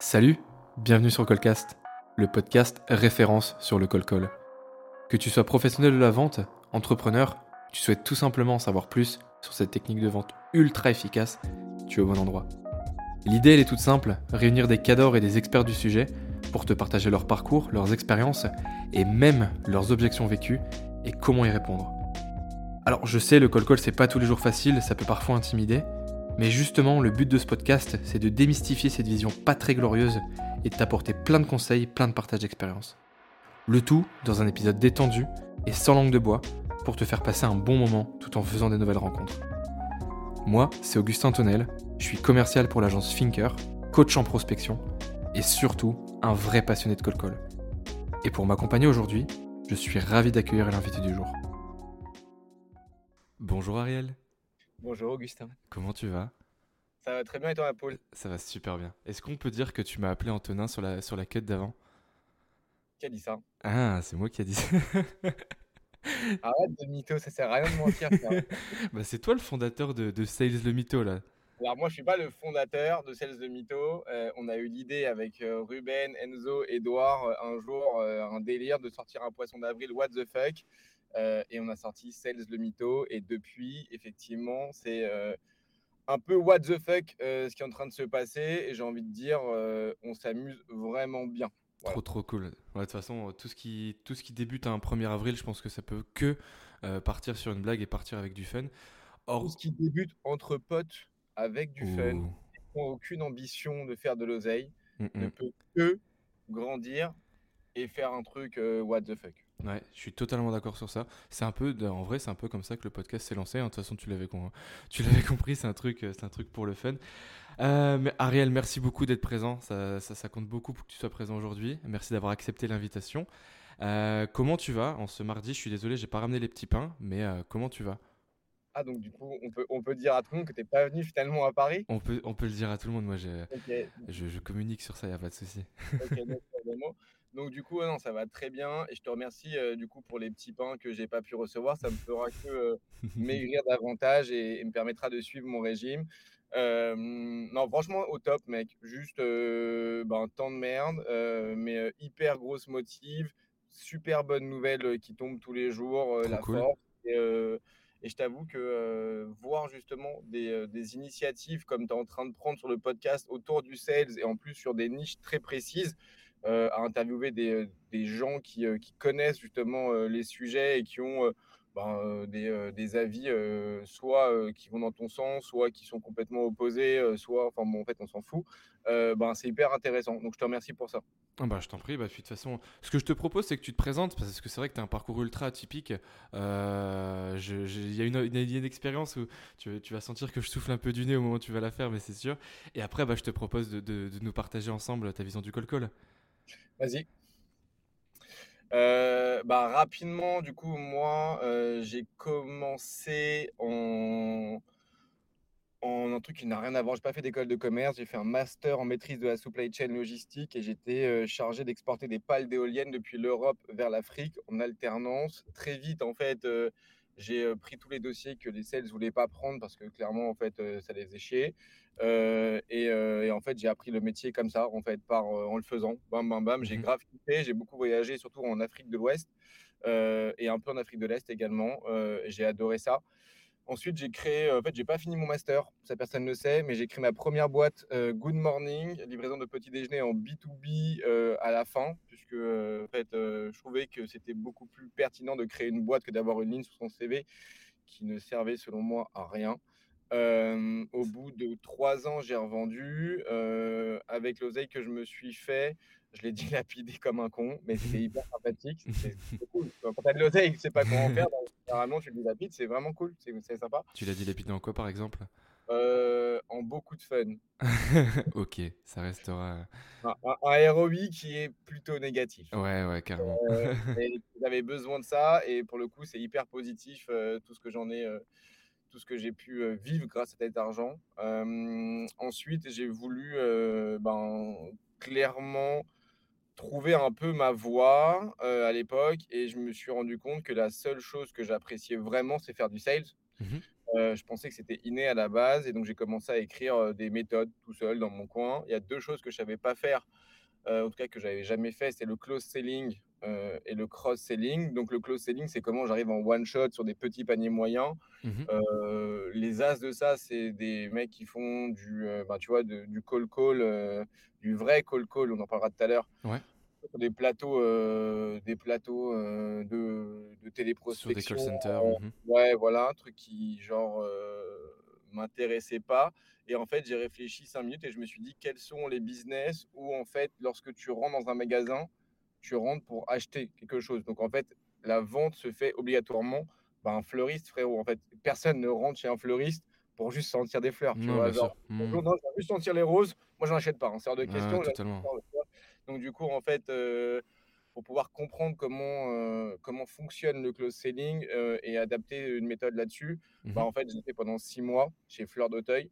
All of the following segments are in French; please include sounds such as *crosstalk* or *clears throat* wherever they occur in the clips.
Salut, bienvenue sur Colcast, le podcast référence sur le col-col. Que tu sois professionnel de la vente, entrepreneur, tu souhaites tout simplement en savoir plus sur cette technique de vente ultra efficace, tu es au bon endroit. L'idée elle est toute simple, réunir des cadors et des experts du sujet pour te partager leur parcours, leurs expériences et même leurs objections vécues et comment y répondre. Alors je sais, le col-col c'est pas tous les jours facile, ça peut parfois intimider, mais justement le but de ce podcast c'est de démystifier cette vision pas très glorieuse et de t'apporter plein de conseils, plein de partages d'expérience. Le tout dans un épisode détendu et sans langue de bois pour te faire passer un bon moment tout en faisant des nouvelles rencontres. Moi, c'est Augustin Tonnel, je suis commercial pour l'agence Finker, coach en prospection et surtout un vrai passionné de col-col. Et pour m'accompagner aujourd'hui, je suis ravi d'accueillir l'invité du jour. Bonjour Ariel, Bonjour Augustin. comment tu vas? Ça va très bien et toi, Paul? Ça va super bien. Est-ce qu'on peut dire que tu m'as appelé Antonin sur la, sur la quête d'avant? Qui a dit ça? Ah, c'est moi qui ai dit ça. *laughs* Arrête de mytho, ça sert à rien de mentir. *laughs* bah, c'est toi le fondateur de, de Sales le Mytho là. Alors moi, je suis pas le fondateur de Sales de Mytho. Euh, on a eu l'idée avec euh, Ruben, Enzo, Edouard, euh, un jour, un délire de sortir un poisson d'avril, what the fuck. Euh, et on a sorti Sales le Mytho. Et depuis, effectivement, c'est euh, un peu what the fuck euh, ce qui est en train de se passer. Et j'ai envie de dire, on s'amuse vraiment bien. Voilà. Trop trop cool. Ouais, de toute façon, tout ce, qui, tout ce qui débute à un 1er avril, je pense que ça peut que euh, partir sur une blague et partir avec du fun. Or, Tout ce qui débute entre potes avec du fun, qui n'ont aucune ambition de faire de l'oseille, Mm, ne mm. peut que grandir et faire un truc euh, what the fuck. Ouais, je suis totalement d'accord sur ça. C'est un peu, en vrai, c'est un peu comme ça que le podcast s'est lancé. hein. De toute façon, tu l'avais, tu l'avais *laughs* compris, c'est un truc, euh, c'est un truc pour le fun. Euh, mais Ariel, merci beaucoup d'être présent. Ça, ça, ça compte beaucoup pour que tu sois présent aujourd'hui. Merci d'avoir accepté l'invitation. Euh, comment tu vas? En ce mardi Je suis désolé, j'ai pas ramené les petits pains, mais euh, comment tu vas? Ah donc du coup on peut, on peut dire à tout le monde que t'es pas venu finalement à Paris? On peut, on peut le dire à tout le monde. Moi, je, je communique sur ça, y a pas de souci. ok, *laughs* donc, du coup non, ça va très bien et je te remercie euh, du coup pour les petits pains que j'ai pas pu recevoir. Ça me fera que euh, *laughs* maigrir davantage et, et me permettra de suivre mon régime. Euh, non, franchement, au top, mec. Juste ben, tant de merde, mais hyper grosse motive, super bonne nouvelle qui tombe tous les jours, la cool. force. Et, et je t'avoue que euh, voir justement des, euh, des initiatives comme tu es en train de prendre sur le podcast autour du sales et en plus sur des niches très précises, à interviewer des, euh, des gens qui, euh, qui connaissent justement euh, les sujets et qui ont euh, ben, euh, des, euh, des avis euh, soit euh, qui vont dans ton sens, soit qui sont complètement opposés, euh, soit, enfin bon, en fait, on s'en fout. Euh, ben, c'est hyper intéressant. Donc, je te remercie pour ça. Ah bah, je t'en prie, bah, de toute façon, ce que je te propose, c'est que tu te présentes, parce que c'est vrai que tu as un parcours ultra atypique. Euh, Il y a une, une expérience où tu, tu vas sentir que je souffle un peu du nez au moment où tu vas la faire, mais c'est sûr. Et après, bah, je te propose de, de- de nous partager ensemble ta vision du col-col. Vas-y. Euh, bah, rapidement, du coup, moi, euh, j'ai commencé en, en un truc qui n'a rien à voir. J'ai pas fait d'école de commerce. J'ai fait un master en maîtrise de la supply chain logistique et j'étais euh, chargé d'exporter des pales d'éoliennes depuis l'Europe vers l'Afrique en alternance. Très vite, en fait, j'ai pris tous les dossiers que les sales voulaient pas prendre parce que clairement, en fait, ça les faisait chier. Euh, et, euh, et en fait, j'ai appris le métier comme ça, en fait, par, euh, en le faisant. Bam, bam, bam. J'ai Mhm. grave kiffé. J'ai beaucoup voyagé, surtout en Afrique de l'Ouest et un peu en Afrique de l'Est également. J'ai adoré ça. Ensuite, j'ai créé, en fait, j'ai pas fini mon master, ça personne ne le sait, mais j'ai créé ma première boîte euh, Good Morning, livraison de petit déjeuner en B2B euh, à la fin, puisque euh, en fait, je trouvais que c'était beaucoup plus pertinent de créer une boîte que d'avoir une ligne sur son CV qui ne servait selon moi à rien. Euh, au bout de trois ans, j'ai revendu. euh, avec l'oseille que je me suis fait, je l'ai *laughs* dilapidé comme un con, mais c'était hyper sympathique. C'était cool. *laughs* Quand t'as de l'oseille, tu sais pas comment en faire. donc, Généralement, tu le dilapides, c'est vraiment cool. C'est c'est sympa. Tu l'as dilapidé en quoi, par exemple? Euh, en beaucoup de fun. *laughs* Ok, ça restera. Un, un- ROI qui est plutôt négatif. Ouais, ouais, carrément. J'avais besoin de ça et pour le coup, c'est hyper positif tout ce que j'en ai, tout ce que j'ai pu euh, vivre grâce à cet argent. Euh, ensuite, j'ai voulu euh, ben, clairement trouver un peu ma voie euh, à l'époque et je me suis rendu compte que la seule chose que j'appréciais vraiment, c'est faire du sales. Heu, je pensais que c'était inné à la base et donc j'ai commencé à écrire, des méthodes tout seul dans mon coin. Il y a 2 choses que je savais pas faire, en tout cas que j'avais jamais fait, c'est le close selling, heu et le cross selling. Donc le close selling, c'est comment j'arrive en one shot sur des petits paniers moyens. Mmh Heu, les as de ça, c'est des mecs qui font du, tu vois, de du cold call, heu, du vrai cold call, on en parlera tout à l'heure, Ouais, des plateaux, des plateaux, de de sur des call téléprospection, centers. Mmh ouais, voilà, un truc qui genre, m'intéressait pas et en fait, j'ai réfléchi 5 minutes et je me suis dit: «Quels sont les business où en fait, lorsque tu rentres dans un magasin, tu rentres pour acheter quelque chose?» donc en fait, la vente se fait obligatoirement par un fleuriste, frérot. En fait, personne ne rentre chez un fleuriste pour juste sentir des fleurs, tu Non, vois? Genre: sûr. Mmh. «Bonjour, non, je viens juste sentir les roses». Moi, j'en achète pas, hein, c'est hors de question? Donc du coup, en fait, heu, pour pouvoir comprendre comment, heu, comment fonctionne le close selling, heu et adapter une méthode là-dessus, bah, Mmh en fait, j'ai fait pendant 6 mois chez Fleur d'Auteuil.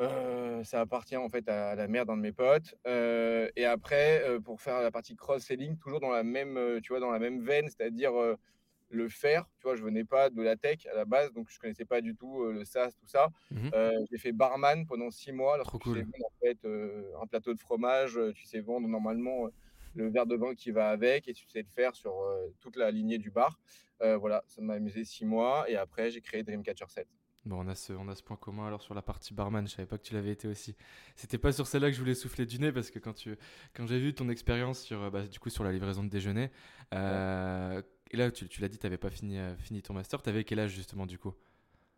Heu, ça appartient en fait à la mère d'un de mes potes, heu et après, heu, pour faire la partie cross selling, toujours dans la même, tu vois, dans la même veine, c'est-à-dire, le faire, tu vois? Je venais pas de la tech à la base, donc je connaissais pas du tout, le SaaS, tout ça. Mmh j'ai fait barman pendant 6 mois Trop lorsque tu sais cool. vendre en fait, un plateau de fromage, tu sais vendre normalement, le verre de vin qui va avec et tu sais le faire sur, toute la lignée du bar. Voilà, ça m'a amusé 6 mois et après j'ai créé Dreamcatcher 7. Bon, on a ce, on a ce point commun alors sur la partie barman. Je savais pas que tu l'avais été aussi. C'était pas sur celle-là que je voulais souffler du nez parce que quand tu, quand j'ai vu ton expérience sur, euh, bah, du coup, sur la livraison de déjeuner, euh, et là, tu, tu l'as dit, t'avais pas fini, euh, fini ton master. T'avais quel âge justement du coup?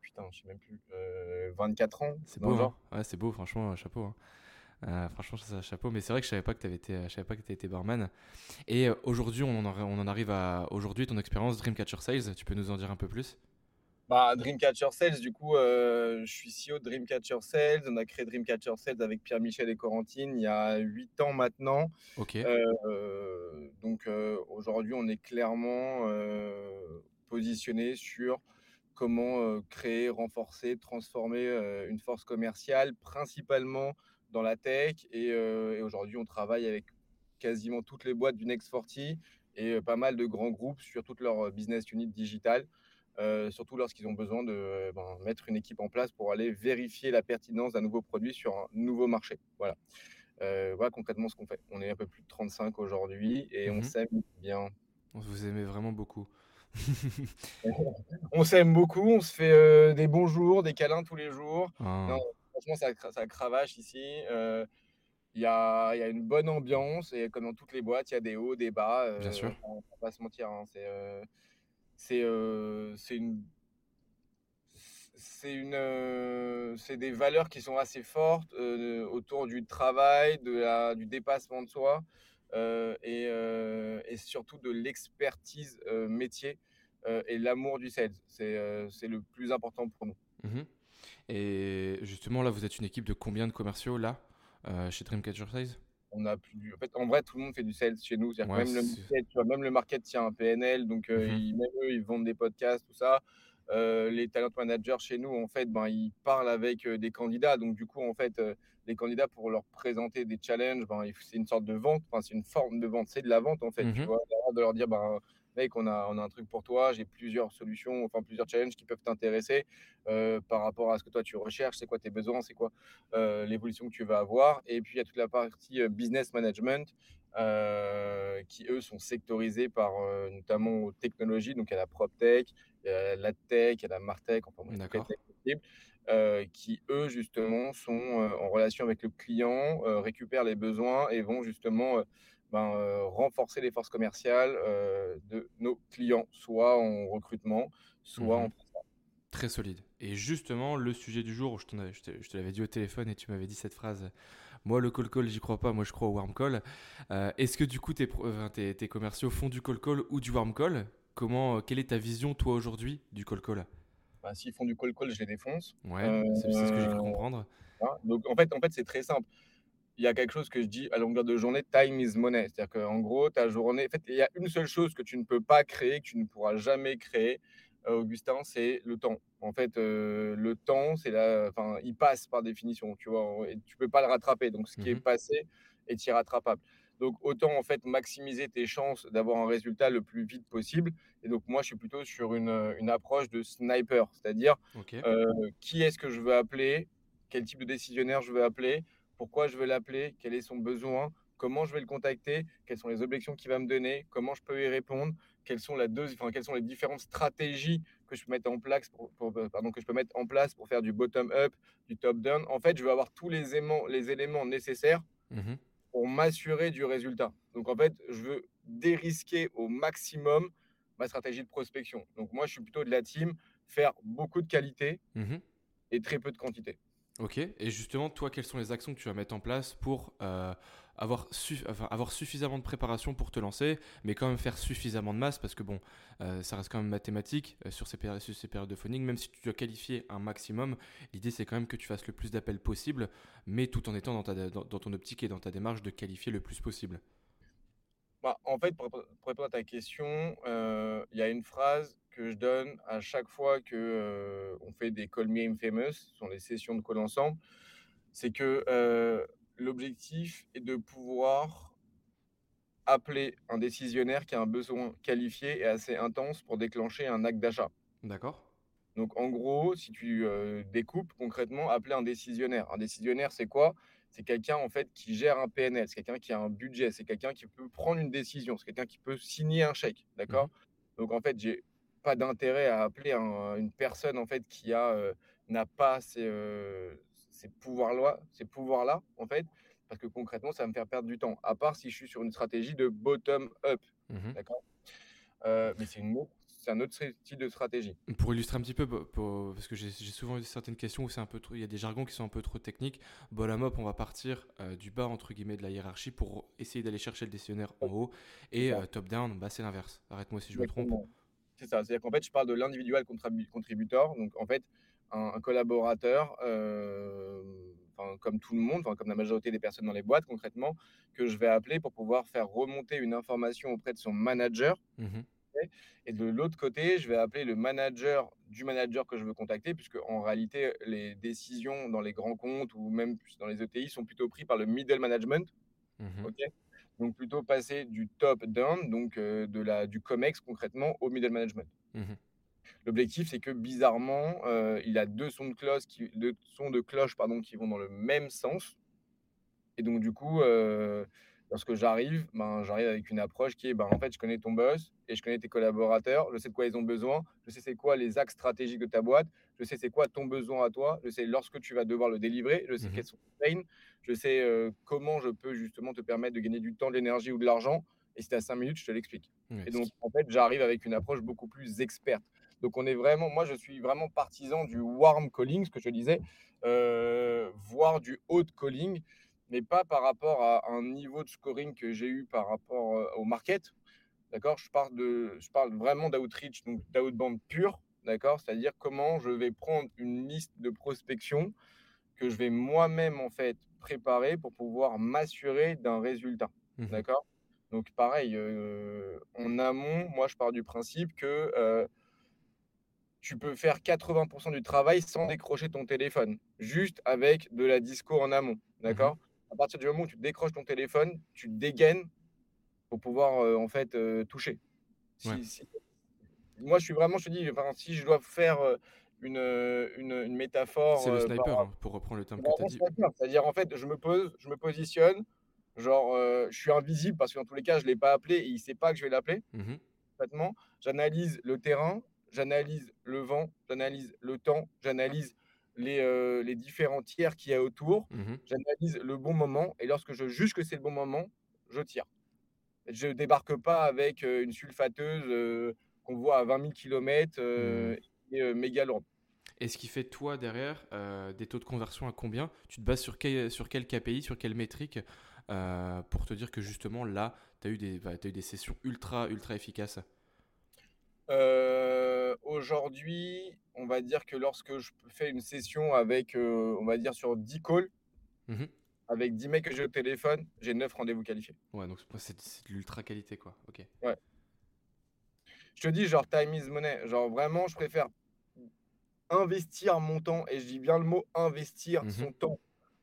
Putain, je sais même plus, heu, 24 ans, C'est beau, hein? Ouais, c'est beau, franchement, euh, chapeau. hein. Euh, franchement, ça, chapeau. Mais c'est vrai que je savais pas que t'avais été, euh, je savais pas que t'avais été barman. Et euh, aujourd'hui, on en, on en arrive à aujourd'hui ton expérience Dreamcatcher Sales. Tu peux nous en dire un peu plus? Bah, Dreamcatcher Sales, du coup, heu, je suis CEO de Dreamcatcher Sales. On a créé Dreamcatcher Sales avec Pierre-Michel et Corentine il y a 8 ans maintenant. Ok. Heu, donc, heu, aujourd'hui, on est clairement, positionné sur comment, créer, renforcer, transformer, une force commerciale, principalement dans la tech et et aujourd'hui, on travaille avec quasiment toutes les boîtes du Next 40 et pas mal de grands groupes sur toutes leurs, heu, business units digitales, heu, surtout lorsqu'ils ont besoin de, heu, ben, mettre une équipe en place pour aller vérifier la pertinence d'un nouveau produit sur un nouveau marché. Voilà. Heu, voilà concrètement ce qu'on fait. On est un peu plus de 35 aujourd'hui et on Mhm. s'aime bien. Vous aimez vraiment beaucoup. *laughs* *laughs* On s'aime beaucoup, on se fait, des bonjours, des câlins tous les jours. Non, Ah, franchement ça ça cravache ici, il y a il y a une bonne ambiance et comme dans toutes les boîtes, il y a des hauts, des bas, bien sûr. on va pas se mentir, hein. C'est, c'est, heu, c'est une c'est une, heu, c'est des valeurs qui sont assez fortes, heu, autour du travail, de la du dépassement de soi, et et surtout de l'expertise, métier, et l'amour du sales. C'est, le plus important pour nous. Mhm. Et justement, là, vous êtes une équipe de combien de commerciaux là, euh, chez Dreamcatcher Size? On a plus en fait, en vrai, tout le monde fait du sales chez nous. Ouais, même le market, tu vois, même le market tient un PNL, donc heu, Mhm. ils même eux, ils vendent des podcasts, tout ça. Heu, les talent managers chez nous, en fait, ben, ils parlent avec, heu, des candidats. Donc du coup, en fait, les candidats pour leur présenter des challenges, ben, c'est une sorte de vente, c'est une forme de vente, c'est de la vente, en fait, tu Mhm. vois? De leur dire: «Ben, mec, on a on a un truc pour toi, j'ai plusieurs solutions, enfin plusieurs challenges qui peuvent t'intéresser, heu, par rapport à ce que toi tu recherches. C'est quoi tes besoins? C'est quoi euh, l'évolution que tu vas avoir. Et puis, il y a toute la partie euh, business management euh, qui, eux, sont sectorisés par euh, notamment aux technologies. Donc, il y a la PropTech, il y a la Tech, il y a la Martech, enfin, bref, euh, qui, eux, justement, sont euh, en relation avec le client, euh, récupèrent les besoins et vont justement euh, ben, euh, renforcer les forces commerciales euh, de nos clients, soit en recrutement, soit en Mhm. Très solide. Et justement, le sujet du jour, je, je te, l'avais dit au téléphone et tu m'avais dit cette phrase. Moi, le call call, j'y crois pas. Moi, je crois au warm call. Euh, Est-ce que du coup, tes, commerciaux font du call call ou du warm call? Comment, quelle est ta vision, toi, aujourd'hui, du call call? Ben, S'ils font du call-call, je les défonce. Ouais, c'est ce que j'ai cru comprendre. Donc en fait en fait, c'est très simple. Il y a quelque chose que je dis à longueur de journée, time is money. C'est-à-dire qu'en gros, ta journée en fait, il y a une seule chose que tu ne peux pas créer, que tu ne pourras jamais créer, heu, Augustin, c'est le temps. En fait, heu, le temps, c'est la enfin, il passe par définition, tu vois? Et tu peux pas le rattraper. Donc ce qui est Mhm. passé est irrattrapable. Donc, autant en fait maximiser tes chances d'avoir un résultat le plus vite possible. Et donc, moi, je suis plutôt sur une, une approche de sniper, c'est-à-dire euh, qui est-ce que je veux appeler, quel type de décisionnaire je veux appeler, pourquoi je veux l'appeler, quel est son besoin, comment je vais le contacter, quelles sont les objections qu'il va me donner, comment je peux y répondre, quelles sont, la deux, enfin, quelles sont les différentes stratégies que je peux mettre en place pour, pour- pardon, que je peux mettre en place pour faire du bottom-up, du top-down. En fait, je veux avoir tous les éléments, les éléments nécessaires Mhm. pour m'assurer du résultat. Donc, en fait, je veux dérisquer au maximum ma stratégie de prospection. Donc, moi, je suis plutôt de la team faire beaucoup de qualité Mhm. et très peu de quantité. Ok, et justement, toi, quelles sont les actions que tu vas mettre en place pour euh, avoir, suffisamment de préparation pour te lancer, mais quand même faire suffisamment de masse, parce que bon, euh, ça reste quand même mathématique euh, sur, ces périodes de phoning, même si tu dois qualifier un maximum, l'idée c'est quand même que tu fasses le plus d'appels possible, mais tout en étant dans, ta, dans, dans ton optique et dans ta démarche de qualifier le plus possible. Bah, en fait, pour, répondre à ta question, il y a une phrase que je donne à chaque fois que euh, on fait des Call Me I'm Famous, ce sont les sessions de call ensemble. C'est que euh, l'objectif est de pouvoir appeler un décisionnaire qui a un besoin qualifié et assez intense pour déclencher un acte d'achat. D'accord. Donc, en gros, si tu euh, découpes concrètement, appeler un décisionnaire. Un décisionnaire, c'est quoi? C'est quelqu'un en fait qui gère un PNL, c'est quelqu'un qui a un budget, c'est quelqu'un qui peut prendre une décision, c'est quelqu'un qui peut signer un chèque, d'accord? Donc, en fait, j'ai pas d'intérêt à appeler un- une personne en fait qui a euh, n'a pas ces, euh, ces pouvoirs-là, ces pouvoirs-là en fait, parce que concrètement, ça va me faire perdre du temps. À part si je suis sur une stratégie de bottom-up, Mhm. d'accord? Euh, Mais c'est une autre- c'est un autre style de stratégie. Pour illustrer un petit peu, pour- parce que j'ai souvent eu certaines questions où c'est un peu trop, il y a des jargons qui sont un peu trop techniques. Bottom up, on va partir euh, du bas entre guillemets de la hiérarchie pour essayer d'aller chercher le décisionnaire en haut. Et euh, top down, bah, c'est l'inverse. Arrête-moi si je me trompe. C'est ça. C'est-à-dire qu'en fait, je parle de l'individual contribu- contributeur. Donc, en fait, un, un collaborateur, euh, comme tout le monde, comme la majorité des personnes dans les boîtes, concrètement, que je vais appeler pour pouvoir faire remonter une information auprès de son manager. Mhm. Et de l'autre côté, je vais appeler le manager du manager que je veux contacter, puisque en réalité, les décisions dans les grands comptes ou même dans les ETI sont plutôt prises par le middle management. Ok? Donc plutôt passer du top down, donc euh, de la, du COMEX concrètement au middle management. Mhm. L'objectif, c'est que bizarrement, euh, il a deux sons de cloche qui, deux sons de cloche pardon, qui vont dans le même sens. Et donc du coup, euh, lorsque j'arrive, ben, j'arrive avec une approche qui est, ben, en fait, je connais ton boss et je connais tes collaborateurs, je sais de quoi ils ont besoin, je sais c'est quoi les axes stratégiques de ta boîte, je sais c'est quoi ton besoin à toi, je sais lorsque tu vas devoir le délivrer, je sais Mhm. quels sont tes pains, je sais euh, comment je peux justement te permettre de gagner du temps, de l'énergie ou de l'argent. Et si tu as cinq minutes, je te l'explique. Ouais, Et donc, en fait, j'arrive avec une approche beaucoup plus experte. Donc, on est vraiment, moi, je suis vraiment partisan du warm calling, ce que je disais, euh, voire du hot calling, mais pas par rapport à un niveau de scoring que j'ai eu par rapport au market. D'accord? Je parle, de, je parle vraiment d'outreach, donc d'outbound pur. D'accord? C'est-à-dire comment je vais prendre une liste de prospection que je vais moi-même, en fait, préparer pour pouvoir m'assurer d'un résultat. Mhm. D'accord? Donc, pareil, euh, en amont, moi, je pars du principe que euh, tu peux faire 80% du travail sans décrocher ton téléphone, juste avec de la disco en amont. D'accord? À partir du moment où tu décroches ton téléphone, tu dégaines pour pouvoir, euh, en fait, toucher. Si- Ouais. si- Moi, je suis vraiment, je te dis, enfin, si je dois faire une, une, une métaphore. C'est le par sniper, hein, pour reprendre le terme que tu as dit. C'est-à-dire, en fait, je me pose, je me positionne, genre, euh, je suis invisible parce que dans tous les cas, je ne l'ai pas appelé et il ne sait pas que je vais l'appeler. Complètement. J'analyse le terrain, j'analyse le vent, j'analyse le temps, j'analyse les, euh, les différents tiers qu'il y a autour, Mhm. j'analyse le bon moment et lorsque je juge que c'est le bon moment, je tire. Je ne débarque pas avec euh, une sulfateuse euh, qu'on voit à 20 000 km et euh, méga lourde. Et ce qui fait toi derrière euh, des taux de conversion à combien? Tu te bases sur quel, sur quel KPI, sur quelle métrique euh, pour te dire que justement là, tu as, eu des- bah, eu des sessions ultra, ultra efficaces? Euh, Aujourd'hui, on va dire que lorsque je fais une session avec, euh, on va dire sur 10 calls, Mhm. avec 10 mecs que j'ai au téléphone, j'ai 9 rendez-vous qualifiés. Ouais, donc c'est de l'ultra qualité quoi. Ok. Je te dis, genre, time is money. Genre, vraiment, je préfère investir mon temps, et je dis bien le mot investir Mhm. son temps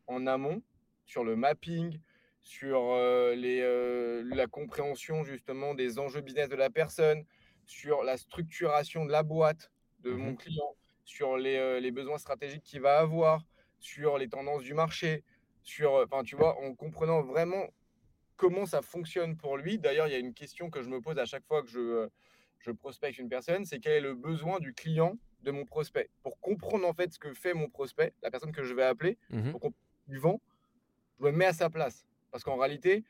en amont, sur le mapping, sur les, la compréhension justement des enjeux business de la personne, sur la structuration de la boîte de mon Mmh client, sur les, les besoins stratégiques qu'il va avoir, sur les tendances du marché, sur, enfin, tu vois, en comprenant vraiment comment ça fonctionne pour lui. D'ailleurs, il y a une question que je me pose à chaque fois que je, je prospecte une personne, c'est quel est le besoin du client de mon prospect. Pour comprendre en fait ce que fait mon prospect, la personne que je vais appeler, Mmh pour comprendre du vent, je me mets à sa place. Parce qu'en réalité,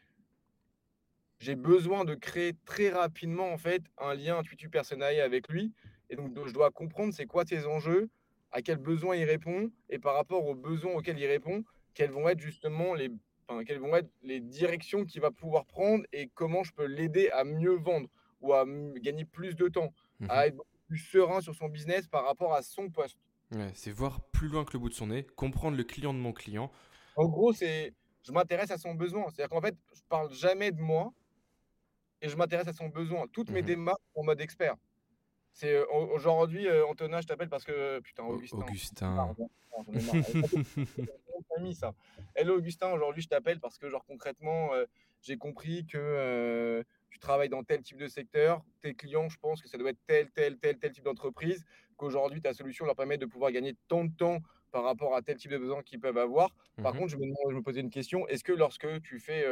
j'ai besoin de créer très rapidement en fait un lien intuitu personnel avec lui. Et donc, je dois comprendre c'est quoi ses enjeux, à quels besoins il répond, et par rapport aux besoins auxquels il répond, quelles vont être justement les, enfin, quelles vont être les directions qu'il va pouvoir prendre et comment je peux l'aider à mieux vendre ou à gagner plus de temps, Mmh à être plus serein sur son business par rapport à son poste. Ouais, c'est voir plus loin que le bout de son nez, comprendre le client de mon client. En gros, c'est je m'intéresse à son besoin. C'est-à-dire qu'en fait, je parle jamais de moi et je m'intéresse à son besoin. Toutes mes Mmh démarches sont en mode expert. C'est euh, aujourd'hui, euh, Antonin, je t'appelle parce que putain, Augustin. Augustin. Marre. *laughs* ça. Hello Augustin, aujourd'hui je t'appelle parce que genre concrètement, euh, j'ai compris que tu travailles dans tel type de secteur, tes clients, je pense que ça doit être tel, tel, tel, tel type d'entreprise, qu'aujourd'hui ta solution leur permet de pouvoir gagner tant de temps par rapport à tel type de besoin qu'ils peuvent avoir. Par Mmh contre, je me, demande, je me posais une question, est-ce que lorsque tu fais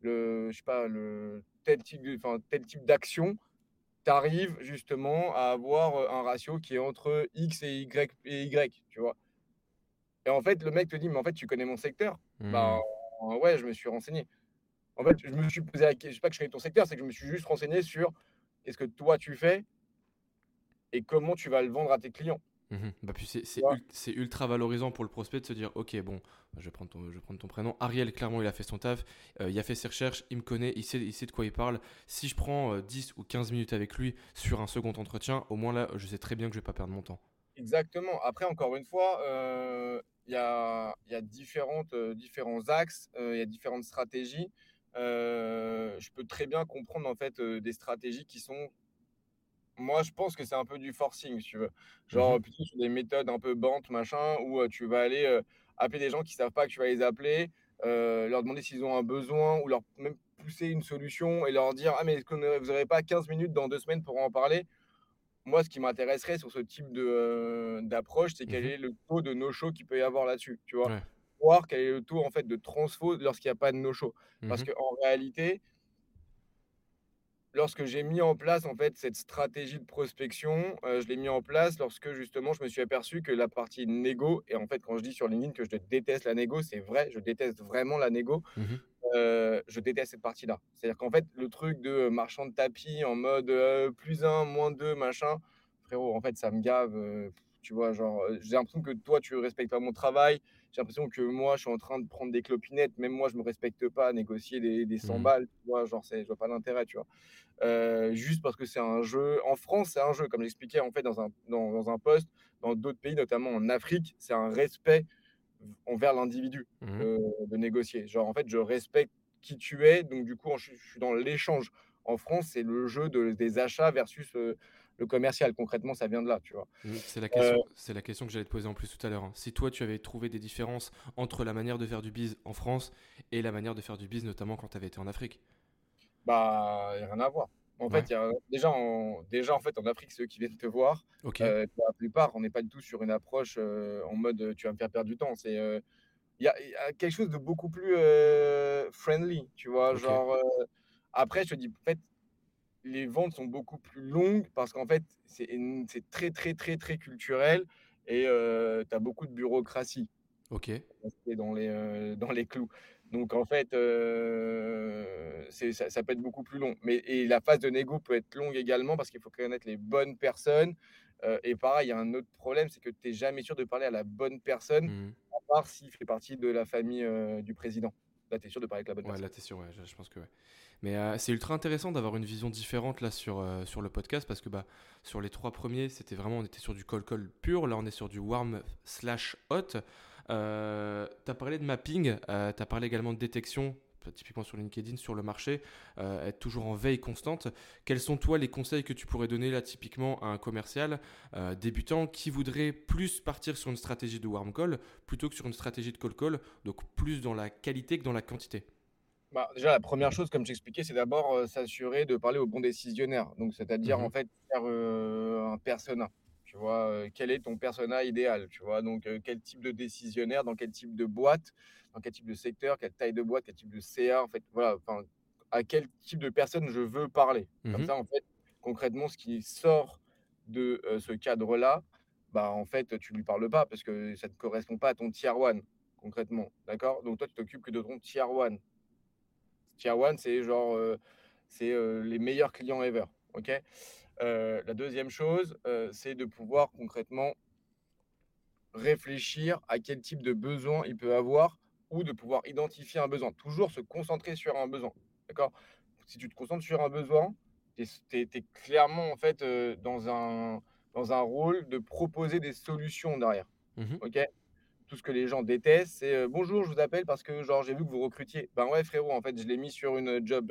le, je sais pas, le tel type, d'action, tu arrives justement à avoir un ratio qui est entre X et Y et Y, tu vois? Et en fait, le mec te dit, mais en fait, tu connais mon secteur. Bah Mmh. ouais, je me suis renseigné. En fait, je me suis posé la question, je sais pas que je connais ton secteur, c'est que je me suis juste renseigné sur qu'est-ce que toi tu fais et comment tu vas le vendre à tes clients. Mmh bah, puis c'est ul ultra valorisant pour le prospect de se dire: «OK, bon, je vais prendre ton je vais prendre ton prénom. Ariel, clairement, il a fait son taf, heu, il a fait ses recherches, il me connaît, il sait il sait de quoi il parle. Si je prends, heu, 10 ou 15 minutes avec lui sur un second entretien, au moins là, je sais très bien que je vais pas perdre mon temps». Exactement. Après, encore une fois, heu, il y a y a différentes, heu, différents axes, il y a différentes stratégies. Heu, je peux très bien comprendre en fait, heu, des stratégies qui sont moi, je pense que c'est un peu du forcing, si tu veux. Mmh Genre, plutôt sur des méthodes un peu bantes, machin, où, heu, tu vas aller, appeler des gens qui savent pas que tu vas les appeler, leur demander s'ils ont un besoin ou leur même pousser une solution et leur dire: «Ah mais est-ce que vous n'aurez pas 15 minutes dans 2 semaines pour en parler?» Moi, ce qui m'intéresserait sur ce type d'approche, c'est quel Mmh est le taux de no-show qu'il peut y avoir là-dessus, tu vois? Ouais. Voir quel est le taux, en fait, de transfo lorsqu'il y a pas de no-show. Parce Mmh qu'en réalité, lorsque j'ai mis en place, en fait, cette stratégie de prospection, heu, je l'ai mis en place lorsque justement je me suis aperçu que la partie négo et en fait, quand je dis sur LinkedIn que je déteste la négo, c'est vrai, je déteste vraiment la négo. Mmh Heu, je déteste cette partie-là. C'est-à-dire qu'en fait, le truc de marchand de tapis en mode, heu, +1, -2, machin, frérot, en fait, ça me gave, tu vois? Genre, j'ai l'impression que toi, tu respectes pas mon travail. J'ai l'impression que moi, je suis en train de prendre des clopinettes. Même moi, je me respecte pas à négocier des des 100 Mmh balles, tu vois? Genre, c'est je vois pas l'intérêt, tu vois? Heu, juste parce que c'est un jeu en France, c'est un jeu, comme j'expliquais, en fait, dans un dans dans un poste. Dans d'autres pays, notamment en Afrique, c'est un respect envers l'individu, Mmh heu, de négocier. Genre, en fait, je respecte qui tu es, donc du coup, je je suis dans l'échange. En France, c'est le jeu de des achats versus, heu, le commercial. Concrètement, ça vient de là, tu vois? C'est la Heu, question c'est la question que j'allais te poser en plus tout à l'heure, hein. Si toi, tu avais trouvé des différences entre la manière de faire du biz en France et la manière de faire du biz, notamment quand tu avais été en Afrique? bah, il a rien à voir. En fait, Ouais? il y a déjà en déjà, en fait, en Afrique, ceux qui viennent te voir, OK. heu, pour la plupart, on n'est pas du tout sur une approche, heu, en mode, «Tu vas me faire perdre du temps». C'est, il y a il y a quelque chose de beaucoup plus, friendly, tu vois? Genre, après, je te dis, en fait, les ventes sont beaucoup plus longues parce qu'en fait, c'est très, très, très, très culturel et heu, tu as beaucoup de bureaucratie. OK. dans les, dans les clous. Donc en fait, ça ça peut être beaucoup plus long. Mais et la phase de négo peut être longue également parce qu'il faut connaître les bonnes personnes, et pareil, il y a un autre problème, c'est que tu es jamais sûr de parler à la bonne personne, Mmh à part s'il fait partie de la famille, du président. Là, tu es sûr de parler avec la bonne Ouais, là, personne. tu sûr, ouais, je je pense que ouais. Mais heu, c'est ultra intéressant d'avoir une vision différente là sur, heu, sur le podcast parce que, bah, sur les 3 premiers c'était vraiment on était sur du cold call pur. Là, on est sur du warm slash hot. Heu, tu as parlé de mapping, heu, tu as parlé également de détection, bah, typiquement sur LinkedIn, sur le marché, être toujours en veille constante. Quels sont, toi, les conseils que tu pourrais donner là, typiquement, à un commercial, débutant qui voudrait plus partir sur une stratégie de warm call plutôt que sur une stratégie de cold call, donc plus dans la qualité que dans la quantité? Bah, déjà, la première chose, comme j'expliquais, c'est d'abord, s'assurer de parler au bon décisionnaire. Donc c'est-à-dire, en Mmh fait, faire, un persona. Tu vois? Quel est ton persona idéal? Tu vois? Donc, quel type de décisionnaire, dans quel type de boîte, dans quel type de secteur, quelle taille de boîte, quel type de CA, en fait, voilà, enfin, à quel type de personne je veux parler. Comme Mmh ça, en fait, concrètement, ce qui sort de, ce cadre-là, bah, en fait, tu lui parles pas parce que ça ne correspond pas à ton tier one, concrètement, d'accord? Donc toi, tu t'occupes que de ton tier one. Tier one, c'est genre, heu, c'est, heu, les meilleurs clients ever, OK? Heu, la deuxième chose, c'est de pouvoir concrètement réfléchir à quel type de besoin il peut avoir ou de pouvoir identifier un besoin. Toujours se concentrer sur un besoin, d'accord? Si tu te concentres sur un besoin, tu es clairement en fait, dans un dans un rôle de proposer des solutions derrière, Mmh OK? Tout ce que les gens détestent, c'est, «Bonjour, je vous appelle parce que genre j'ai vu que vous recrutiez». Ben ouais frérot, en fait, je l'ai mis sur une, job,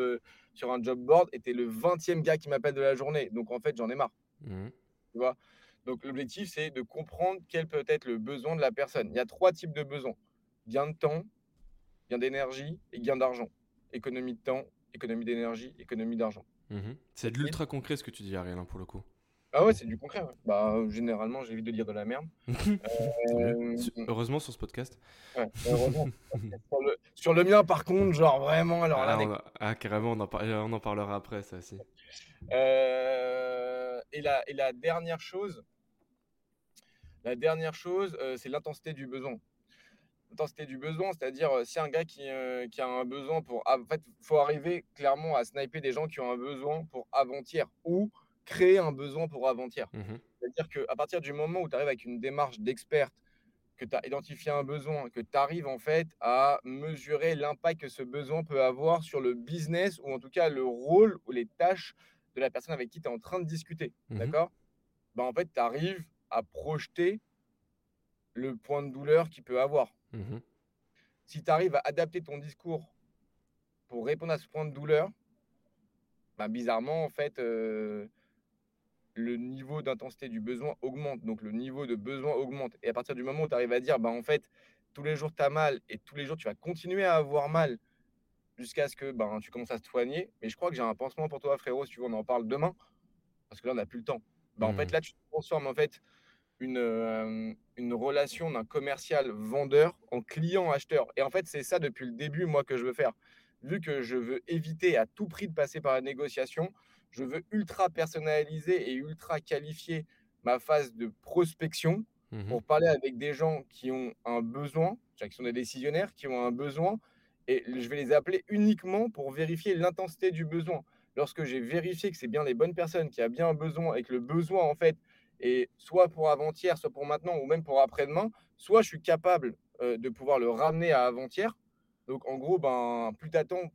sur un job board et le 20e gars qui m'appelle de la journée. Donc en fait, j'en ai marre, Mmh tu vois? Donc l'objectif, c'est de comprendre quel peut être le besoin de la personne. Il y a 3 types de besoins: gain de temps, gain d'énergie et gain d'argent. Économie de temps, économie d'énergie, économie d'argent. Mmh C'est de l'ultra concret ce que tu dis, Ariel, hein, pour le coup. Ah ouais, c'est du concret, ouais. Bah, heu, généralement, j'évite de dire de la merde. *laughs* Hem, Su heureusement sur ce podcast. ouais, heureusement. *laughs* Sur le sur le mien, par contre, genre vraiment, alors là, Ah, on a ah carrément, on en par on en parlera après ça aussi. Heu et la et la dernière chose la dernière chose, c'est l'intensité du besoin. L'intensité du besoin, c'est-à-dire, si un gars qui, qui a un besoin pour ah, en fait, faut arriver clairement à sniper des gens qui ont un besoin pour avant-hier ou créer un besoin pour avant-hier. Mmh C'est-à-dire qu'à partir du moment où tu arrives avec une démarche d'experte, que tu as identifié un besoin, que tu arrives en fait à mesurer l'impact que ce besoin peut avoir sur le business ou en tout cas le rôle ou les tâches de la personne avec qui tu es en train de discuter, Mmh d'accord? Bah, en fait, tu arrives à projeter le point de douleur qu'il peut avoir. Mmh Si tu arrives à adapter ton discours pour répondre à ce point de douleur, bah, bizarrement, en fait, heu, le niveau d'intensité du besoin augmente. Donc le niveau de besoin augmente et à partir du moment où tu arrives à dire: «Bah, en fait, tous les jours tu as mal et tous les jours tu vas continuer à avoir mal jusqu'à ce que, ben, tu commences à te soigner, mais je crois que j'ai un pansement pour toi frérot, si tu veux on en parle demain, parce que là on n'a plus le temps». Bah, en fait, Mmh. là tu transformes en fait une, hem, une relation d'un commercial vendeur en client acheteur et en fait, c'est ça depuis le début, moi, que je veux faire. Vu que je veux éviter à tout prix de passer par la négociation, je veux ultra personnaliser et ultra qualifier ma phase de prospection Mmh pour parler avec des gens qui ont un besoin, qui sont des décisionnaires, qui ont un besoin et je vais les appeler uniquement pour vérifier l'intensité du besoin. Lorsque j'ai vérifié que c'est bien les bonnes personnes, qui a bien un besoin et que le besoin, en fait, et soit pour avant-hier, soit pour maintenant ou même pour après-demain, soit je suis capable, heu, de pouvoir le ramener à avant-hier. Donc en gros, ben, plus tu attends,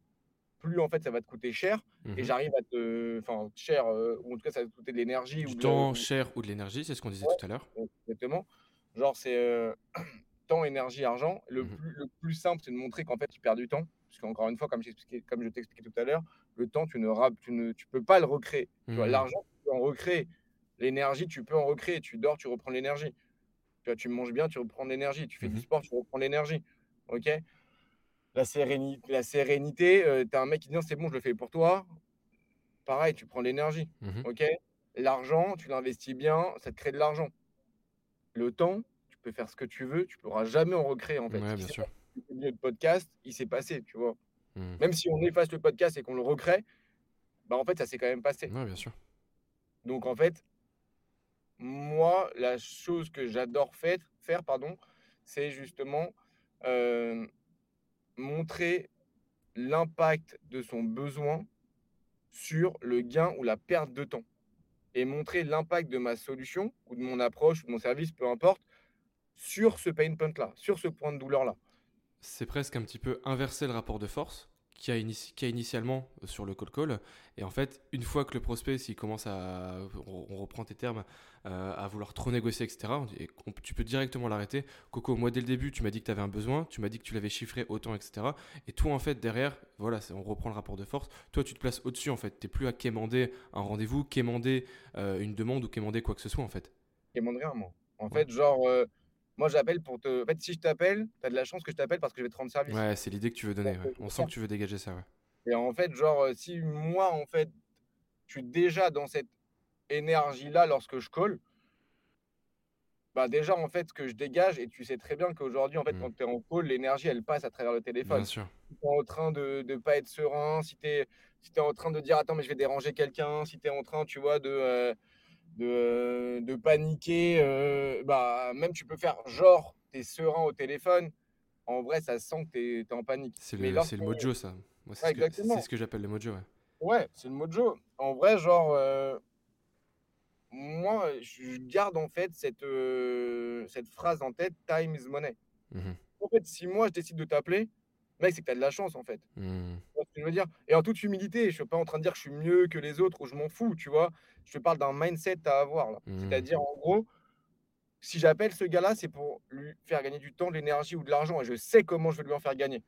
plus en fait ça va te coûter cher et Mmh j'arrive à te enfin cher, heu, ou en tout cas ça va te coûter de l'énergie ou Du de le temps ou cher ou de l'énergie, c'est ce qu'on disait ouais, tout à l'heure. exactement. Genre c'est, heu, *clears throat* temps, énergie, argent. Le Mmh plus le plus simple, c'est de montrer qu'en fait tu perds du temps. Parce qu'encore une fois, comme comme je t'expliquais tout à l'heure, le temps tu ne tu ne tu peux pas le recréer. Tu vois? Mmh. L'argent, tu peux en recréer. L'énergie, tu peux en recréer. Tu dors, tu reprends de l'énergie. Tu vois, tu manges bien, tu reprends de l'énergie. Tu fais du sport, tu reprends de l'énergie. OK? La séréni la sérénité, heu, tu as un mec qui dit: «Non, c'est bon, je le fais pour toi». Pareil, tu prends l'énergie. Mmh OK? L'argent, tu l'investis bien, ça te crée de l'argent. Le temps, tu peux faire ce que tu veux, tu pourras jamais en recréer, en fait. Ouais, bien sûr. le podcast, il s'est passé, tu vois? Mmh. Même si on efface le podcast et qu'on le recrée, bah, en fait, ça s'est quand même passé. Ouais, bien sûr. Donc en fait, moi, la chose que j'adore fait faire, pardon, c'est justement, hem, montrer l'impact de son besoin sur le gain ou la perte de temps et montrer l'impact de ma solution ou de mon approche ou de mon service, peu importe, sur ce pain point là, sur ce point de douleur-là. C'est presque un petit peu inverser le rapport de force qu'il y a, initialement euh, sur le call call. Et en fait, une fois que le prospect, s'il commence à, on reprend tes termes, euh, à vouloir trop négocier, etc., et on- tu peux directement l'arrêter. Coco, moi dès le début, tu m'as dit que tu avais un besoin, tu m'as dit que tu l'avais chiffré autant, etc. Et toi, en fait, derrière, voilà, on reprend le rapport de force. Toi, tu te places au-dessus, en fait. Tu plus à quémander un rendez-vous, quémander euh, une demande ou quémander quoi que ce soit, en fait. Demande rien moi. En Ouais. fait, genre, Moi, j'appelle pour te. En fait, si je t'appelle, tu as de la chance que je t'appelle parce que je vais te rendre service. Ouais, c'est l'idée que tu veux donner. Ouais. On sent que tu veux dégager ça. Ouais. Et en fait, genre, euh, si moi, en fait, je suis déjà dans cette énergie-là lorsque je colle, bah déjà, en fait, ce que je dégage, et tu sais très bien qu'aujourd'hui, en fait, Mm. quand tu es en call, l'énergie, elle passe à travers le téléphone. Bien sûr. Si tu es en train de ne pas être serein, si tu es, si es en train de dire, attends, mais je vais déranger quelqu'un, si tu es en train, tu vois, de, euh, de, euh, de paniquer, euh, bah, même tu peux faire genre, tu es serein au téléphone. En vrai, ça se sent que tu es, en panique. C'est le, le mojo, ça. C'est Ouais, ce que- j'appelle le mojo. Ouais. Ouais, c'est le mojo. En vrai, genre, euh, moi, je garde en fait cette, euh, cette phrase en tête, time is money. Mhm. En fait, si moi, je décide de t'appeler, mec, c'est que tu as de la chance, en fait. Que je veux dire? Et en toute humilité, je suis pas en train de dire que je suis mieux que les autres ou je m'en fous, tu vois? Je te parle d'un mindset à avoir, là. Mhm. C'est-à-dire, en gros, si j'appelle ce gars-là, c'est pour lui faire gagner du temps, de l'énergie ou de l'argent et je sais comment je vais lui en faire gagner.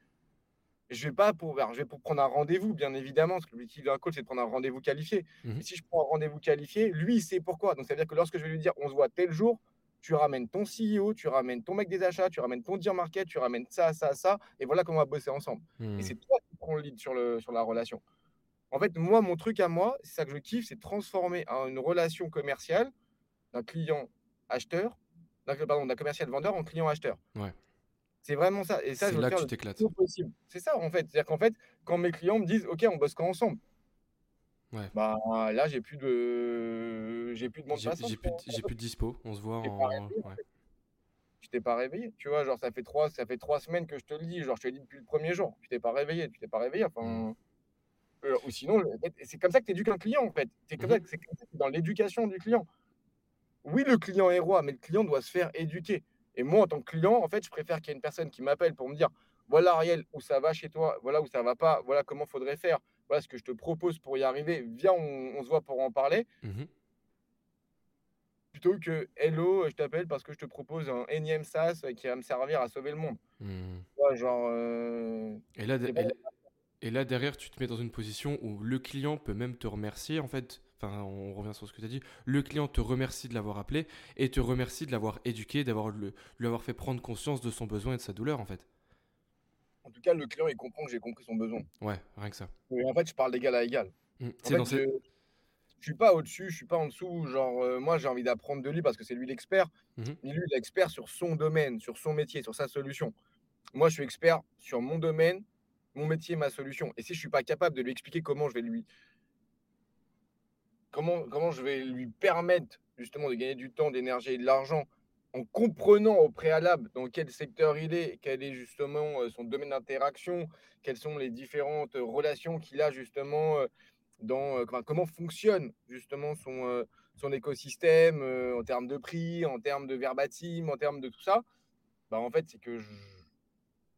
Je vais pas pour, je vais pour prendre un rendez-vous, bien évidemment, parce que l'objectif d'un coach, c'est de prendre un rendez-vous qualifié. Mhm. Mais si je prends un rendez-vous qualifié, lui, il sait pourquoi. Donc, ça veut dire que lorsque je vais lui dire, on se voit tel jour, tu ramènes ton CEO, tu ramènes ton mec des achats, tu ramènes ton dear market, tu ramènes ça, ça, ça, et voilà comment on va bosser ensemble. Et c'est toi qui le lead sur, le, sur la relation. En fait, moi, mon truc à moi, c'est ça que je kiffe, c'est transformer un- une relation commerciale d'un client acheteur, d'un pardon, d'un commercial vendeur en client acheteur. Ouais. C'est vraiment ça. Et ça, C'est je là que tu t'éclates. possible. C'est ça, en fait. C'est-à-dire qu'en fait, quand mes clients me disent, OK, on bosse quand ensemble, Ouais. bah là, j'ai plus de, j'ai plus de monde J'ai plus, de- j'ai plus de dispo. On se voit en ouais. Tu t'es pas réveillé, tu vois, genre ça fait trois, ça fait trois semaines que je te le dis, genre je te le dis depuis le premier jour, tu t'es pas réveillé, tu t'es pas réveillé, enfin, euh, ou sinon, c'est comme ça que tu éduques un client en fait, c'est comme ça que c'est comme ça que dans l'éducation du client. Oui, le client est roi, mais le client doit se faire éduquer. Et moi, en tant que client, en fait, je préfère qu'il y ait une personne qui m'appelle pour me dire, voilà Ariel, où ça va chez toi, voilà où ça va pas, voilà comment faudrait faire, voilà ce que je te propose pour y arriver, viens, on, on se voit pour en parler, Mhm. Plutôt que hello, je t'appelle parce que je te propose un énième SaaS qui va me servir à sauver le monde. Vois, genre, euh, Et là, et, là- et là, derrière, tu te mets dans une position où le client peut même te remercier, en fait. Enfin, on revient sur ce que tu as dit. Le client te remercie de l'avoir appelé et te remercie de l'avoir éduqué, d'avoir lui avoir fait prendre conscience de son besoin et de sa douleur, en fait. en tout cas, le client, il comprend que j'ai compris son besoin. Ouais, rien que ça. Et en fait, je parle d'égal à égal. Fait, je, je suis pas au-dessus, je suis pas en dessous. Genre, euh, moi, j'ai envie d'apprendre de lui parce que c'est lui l'expert. Mhm. Mais lui, il est expert sur son domaine, sur son métier, sur sa solution. Moi, je suis expert sur mon domaine, mon métier, ma solution. Et si je suis pas capable de lui expliquer comment je vais lui, comment, comment je vais lui permettre justement de gagner du temps, de l'énergie et de l'argent en comprenant au préalable dans quel secteur il est, quel est justement son domaine d'interaction, quelles sont les différentes relations qu'il a justement dans euh, comment fonctionne justement son, euh, son écosystème euh, en termes de prix, en termes de verbatim, en termes de tout ça, bah en fait c'est que je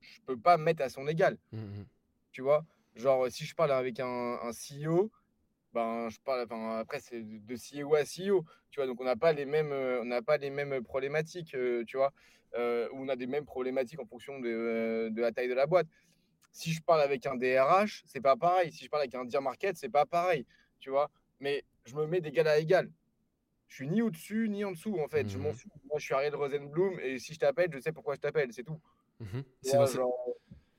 je peux pas me mettre à son égal, Mhm. tu vois? Genre si je parle avec un, un CEO, ben je parle enfin, après c'est de de CEO à CEO, tu vois? Donc on n'a pas les mêmes on n'a pas les mêmes problématiques, tu vois? Ou on a des mêmes problématiques en fonction de, de la taille de la boîte. Si je parle avec un DRH, c'est pas pareil. Si je parle avec un Dear Market, c'est pas pareil, tu vois. Mais je me mets d'égal à égal. Je suis ni au-dessus ni en dessous, en fait. Je m'en Mhm. fous. Moi, je suis Ariel Rosenblum et si je t'appelle, je sais pourquoi je t'appelle, c'est tout. Mhm. Tu C'est dans, cette- genre,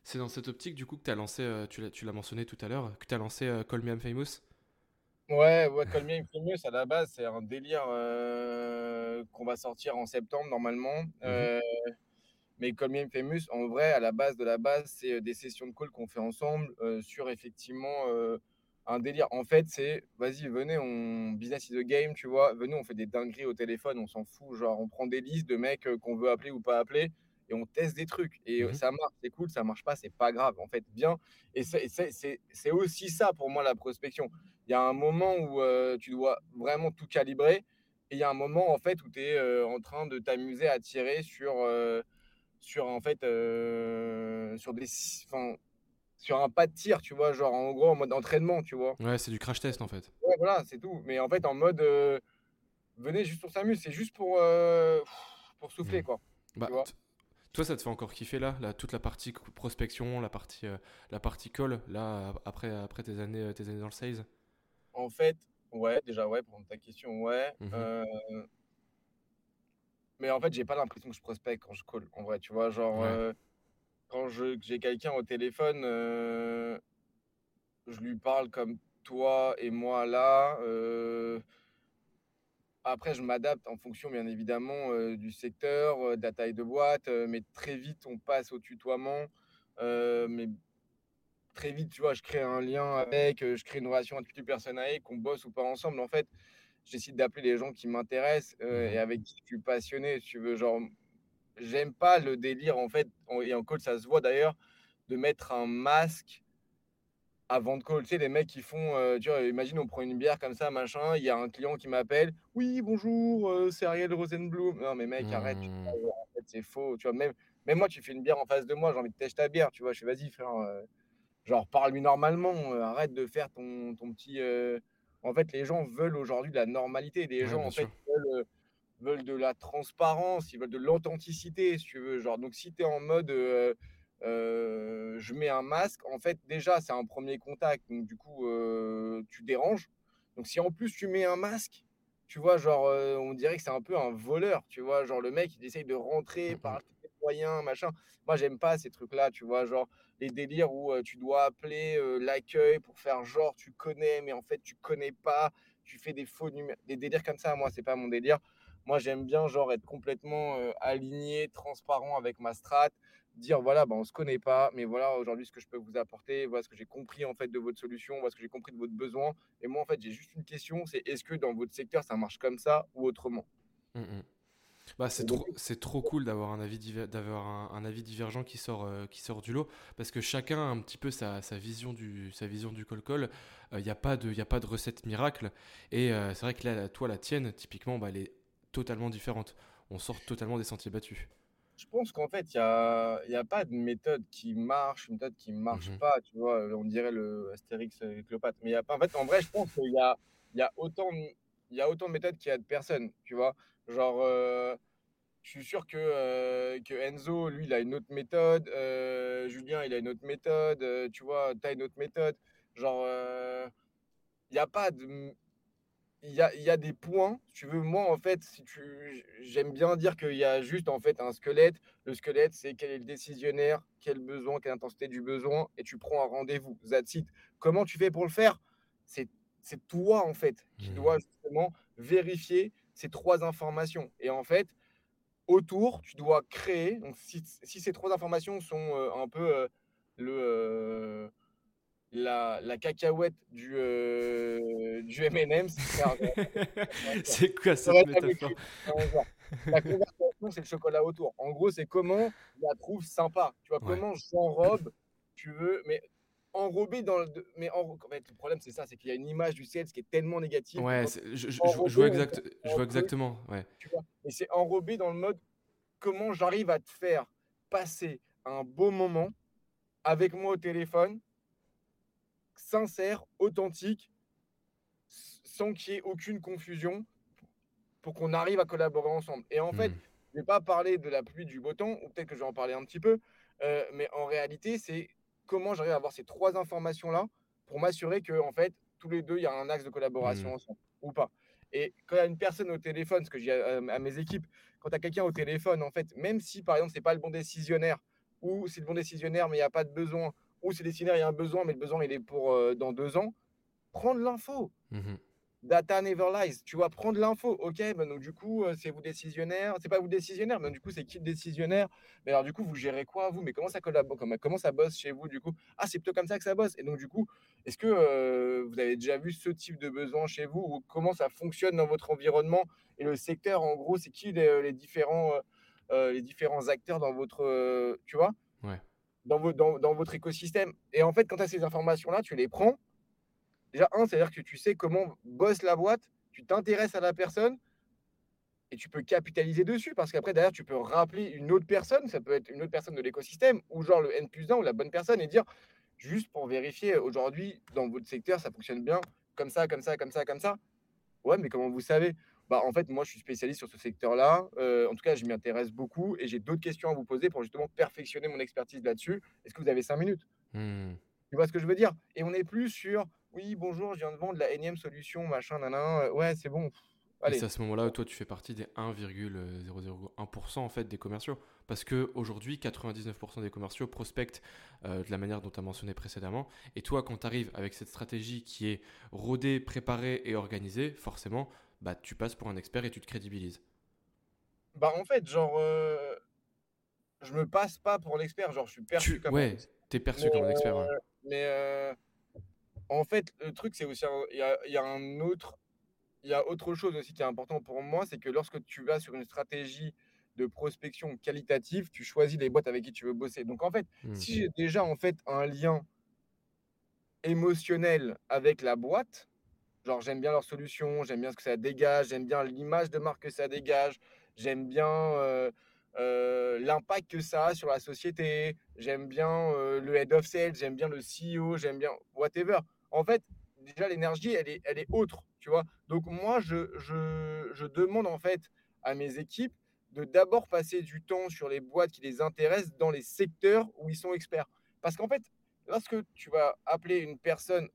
c'est dans cette optique, du coup, que tu as lancé, euh, tu l'as mentionné tout à l'heure, que tu as lancé euh, Call Me I'm Famous? Ouais, ouais, Call Me Famous, à la base, c'est un délire euh, qu'on va sortir en septembre normalement. Euh, mais Call Me Famous, en vrai, à la base de la base, c'est euh, des sessions de call qu'on fait ensemble euh, sur effectivement euh, un délire. En fait, c'est vas-y, venez, on business is a game, tu vois. Venez, on fait des dingueries au téléphone, on s'en fout. Genre, on prend des listes de mecs qu'on veut appeler ou pas appeler et on teste des trucs. Et Mhm. ça marche, c'est cool, ça marche pas, c'est pas grave. En fait, bien. Et c'est- aussi ça pour moi la prospection il y a un moment où euh, tu dois vraiment tout calibrer et il y a un moment en fait où tu es en train de t'amuser à tirer sur sur en fait euh, sur des enfin, sur un pas de tir tu vois genre en gros en mode entraînement tu vois. Ouais, c'est du crash test, en fait. ouais voilà c'est tout. Mais en fait en mode euh, venez juste on s'amuse c'est juste pour euh, pour souffler quoi Bah, Tu vois. t- toi, ça te fait encore kiffer là, là, toute la partie prospection, la partie, la partie call, là, après, après tes, années, tes années dans le sales en fait ouais déjà ouais pour ta question ouais Mhm. Euh, Mais en fait, j'ai pas l'impression que je prospecte quand je call, en vrai, tu vois? Genre, Ouais. heu, quand j'ai quelqu'un au téléphone, heu, je lui parle comme toi et moi là, heu après je m'adapte en fonction bien évidemment, heu, du secteur, de la taille de boîte, mais très vite on passe au tutoiement, mais très vite, tu vois? Je crée un lien avec, je crée une relation avec une personne avec, qu'on bosse ou pas ensemble. En fait, j'essaie d'appeler les gens qui m'intéressent, et Mmh avec qui je suis passionné, si tu veux. Genre, j'aime pas le délire en fait, et en call ça se voit d'ailleurs, de mettre un masque avant de call. Tu sais, les mecs qui font, heu, tu vois, imagine on prend une bière comme ça, machin, il y a un client qui m'appelle: «Oui bonjour, heu, c'est Ariel Rosenblum». Non mais mec arrête, Mmh. vois? En fait c'est faux, tu vois? Même même moi tu fais une bière en face de moi, j'ai envie de tèche ta bière, tu vois? Je fais: «Vas-y frère, heu, genre parle-lui normalement, heu, arrête de faire ton ton petit, heu» en fait les gens veulent aujourd'hui de la normalité. Les Ouais, gens en fait sûr. veulent, de la transparence, ils veulent de l'authenticité si tu veux. Genre donc si tu es en mode, heu heu, je mets un masque, en fait déjà c'est un premier contact donc du coup, tu déranges. Donc si en plus tu mets un masque, tu vois? Genre, on dirait que c'est un peu un voleur, tu vois? Genre le mec il essaye de rentrer par moyens, machin. Moi j'aime pas ces trucs-là, tu vois? Genre les délires où, heu, tu dois appeler, heu, l'accueil pour faire genre tu connais, mais en fait tu connais pas, tu fais des faux numé des délires comme ça, moi c'est pas mon délire. Moi j'aime bien genre être complètement, heu, aligné, transparent avec ma strat, dire: «Voilà, bah, on se connaît pas, mais voilà aujourd'hui ce que je peux vous apporter, voilà ce que j'ai compris en fait de votre solution, voilà ce que j'ai compris de votre besoin et moi en fait j'ai juste une question, c'est est-ce que dans votre secteur ça marche comme ça ou autrement?» Mmh mh. Bah, c'est trop c'est trop cool d'avoir un avis d'avoir un un avis divergent qui sort, heu, qui sort du lot parce que chacun a un petit peu sa sa vision du sa vision du call call. il y a pas de y a pas de recette miracle et heu, c'est vrai que là, toi, la tienne, typiquement, bah, elle est totalement différente. On sort totalement des sentiers battus. Je pense qu'en fait, il y a y a pas de méthode qui marche, une méthode qui marche Mmh pas, tu vois? on dirait le Astérix et Cléopâtre, mais y a pas en fait, en vrai, je pense qu'il y a y a autant y a autant de méthodes qu'il y a de personnes, tu vois? Genre, heu, je suis sûr que, heu, que Enzo, lui, il a une autre méthode, heu, Julien, il a une autre méthode, tu vois? Tu as une autre méthode. Genre, il y a pas de il y a y a des points, tu veux, moi, en fait, si tu j'aime bien dire qu'il y a juste, en fait, un squelette. Le squelette, c'est quel est le décisionnaire, quel besoin, quelle intensité du besoin et tu prends un rendez-vous, that's it. Comment tu fais pour le faire? C'est c'est toi, en fait, qui dois Mmh. justement vérifier ces 3 informations et en fait, autour, tu dois créer donc si si ces 3 informations sont, heu, un peu, heu, le, heu, la la cacahuète du, heu, du frère *laughs* C'est quoi cette métaphore? la conversation, c'est le chocolat autour. En gros, c'est comment je la trouve sympa, tu vois? Ouais. Comment j'enrobe, tu veux, mais enrobé dans le mais en en fait, le problème, c'est ça, c'est qu'il y a une image du sales qui est tellement négative Ouais, je vois exact je vois exactement, ouais. tu vois? Mais c'est enrobé dans le mode, comment j'arrive à te faire passer un beau moment avec moi au téléphone, sincère, authentique, sans qu'il y ait aucune confusion pour qu'on arrive à collaborer ensemble. Et en fait, Mmh. je vais pas parler de la pluie, du beau temps, ou peut-être que je vais en parler un petit peu, heu, mais en réalité, c'est comment j'arrive à avoir ces 3 informations-là pour m'assurer que en fait, tous les 2 il y a un axe de Mmh. collaboration ensemble ou pas. Et quand il y a une personne au téléphone, ce que je dis à à mes équipes, quand tu as quelqu'un au téléphone, en fait, même si par exemple, c'est pas le bon décisionnaire ou c'est le bon décisionnaire, mais il y a pas de besoin, ou c'est le décisionnaire, il y a un besoin, mais le besoin, il est pour, heu, dans 2 ans, prends de l'info. Mmh Data never lies. Tu vas prendre l'info. OK, donc du coup, heu, c'est vous décisionnaire. C'est pas vous décisionnaire, mais du coup, c'est qui le décisionnaire? Mais alors du coup, vous gérez quoi vous? Mais comment ça collabo comment ça bosse chez vous du coup? Ah, c'est plutôt comme ça que ça bosse et donc du coup, est-ce que, heu, vous avez déjà vu ce type de besoin chez vous? Ou comment ça fonctionne dans votre environnement? Et le secteur, en gros, c'est qui les, les différents, les différents acteurs dans votre, tu vois? Ouais. Dans vo dans dans votre écosystème? Et en fait, quand tu as ces informations-là, tu les prends Déjà, un, c'est-à-dire que tu sais comment bosse la boîte, tu t'intéresses à la personne et tu peux capitaliser dessus parce qu'après, derrière, tu peux rappeler une autre personne, ça peut être une autre personne de l'écosystème ou genre le N plus 1 ou la bonne personne et dire juste pour vérifier, aujourd'hui, dans votre secteur, ça fonctionne bien, comme ça, comme ça, comme ça, comme ça. Ouais, mais comment vous savez? Bah, en fait, moi, je suis spécialiste sur ce secteur-là. Euh, en tout cas, je m'y intéresse beaucoup et j'ai d'autres questions à vous poser pour justement perfectionner mon expertise là-dessus. Est-ce que vous avez cinq minutes? Mmh. Tu vois ce que je veux dire? Et on est plus sur: «Oui, bonjour, je viens de vendre la énième solution, machin, nin nin, ouais, c'est bon». Et c'est à ce moment-là toi tu fais partie des 1,001% en fait des commerciaux. Parce qu'aujourd'hui, 99% des commerciaux prospectent euh, de la manière dont tu as mentionné précédemment. Et toi, quand tu arrives avec cette stratégie qui est rodée, préparée et organisée, forcément, bah, tu passes pour un expert et tu te crédibilises. Bah en fait, genre, euh, je me passe pas pour l'expert, genre je suis perçu comme ouais, tu es perçu comme un expert. Euh, mais en fait, le truc, c'est aussi, il y y a un autre il y a autre chose aussi qui est important pour moi, c'est que lorsque tu vas sur une stratégie de prospection qualitative, tu choisis les boîtes avec qui tu veux bosser. Donc en fait, mmh. si j'ai déjà en fait un lien émotionnel avec la boîte, genre j'aime bien leur solution, j'aime bien ce que ça dégage, j'aime bien l'image de marque que ça dégage, j'aime bien euh, euh, l'impact que ça a sur la société, j'aime bien euh, le head of sales, j'aime bien le CEO, j'aime bien whatever. En fait, déjà l'énergie, elle est, elle est autre, tu vois. Donc moi, je, je, je demande en fait à mes équipes de d'abord passer du temps sur les boîtes qui les intéressent dans les secteurs où ils sont experts. Parce qu'en fait, lorsque tu vas appeler une personne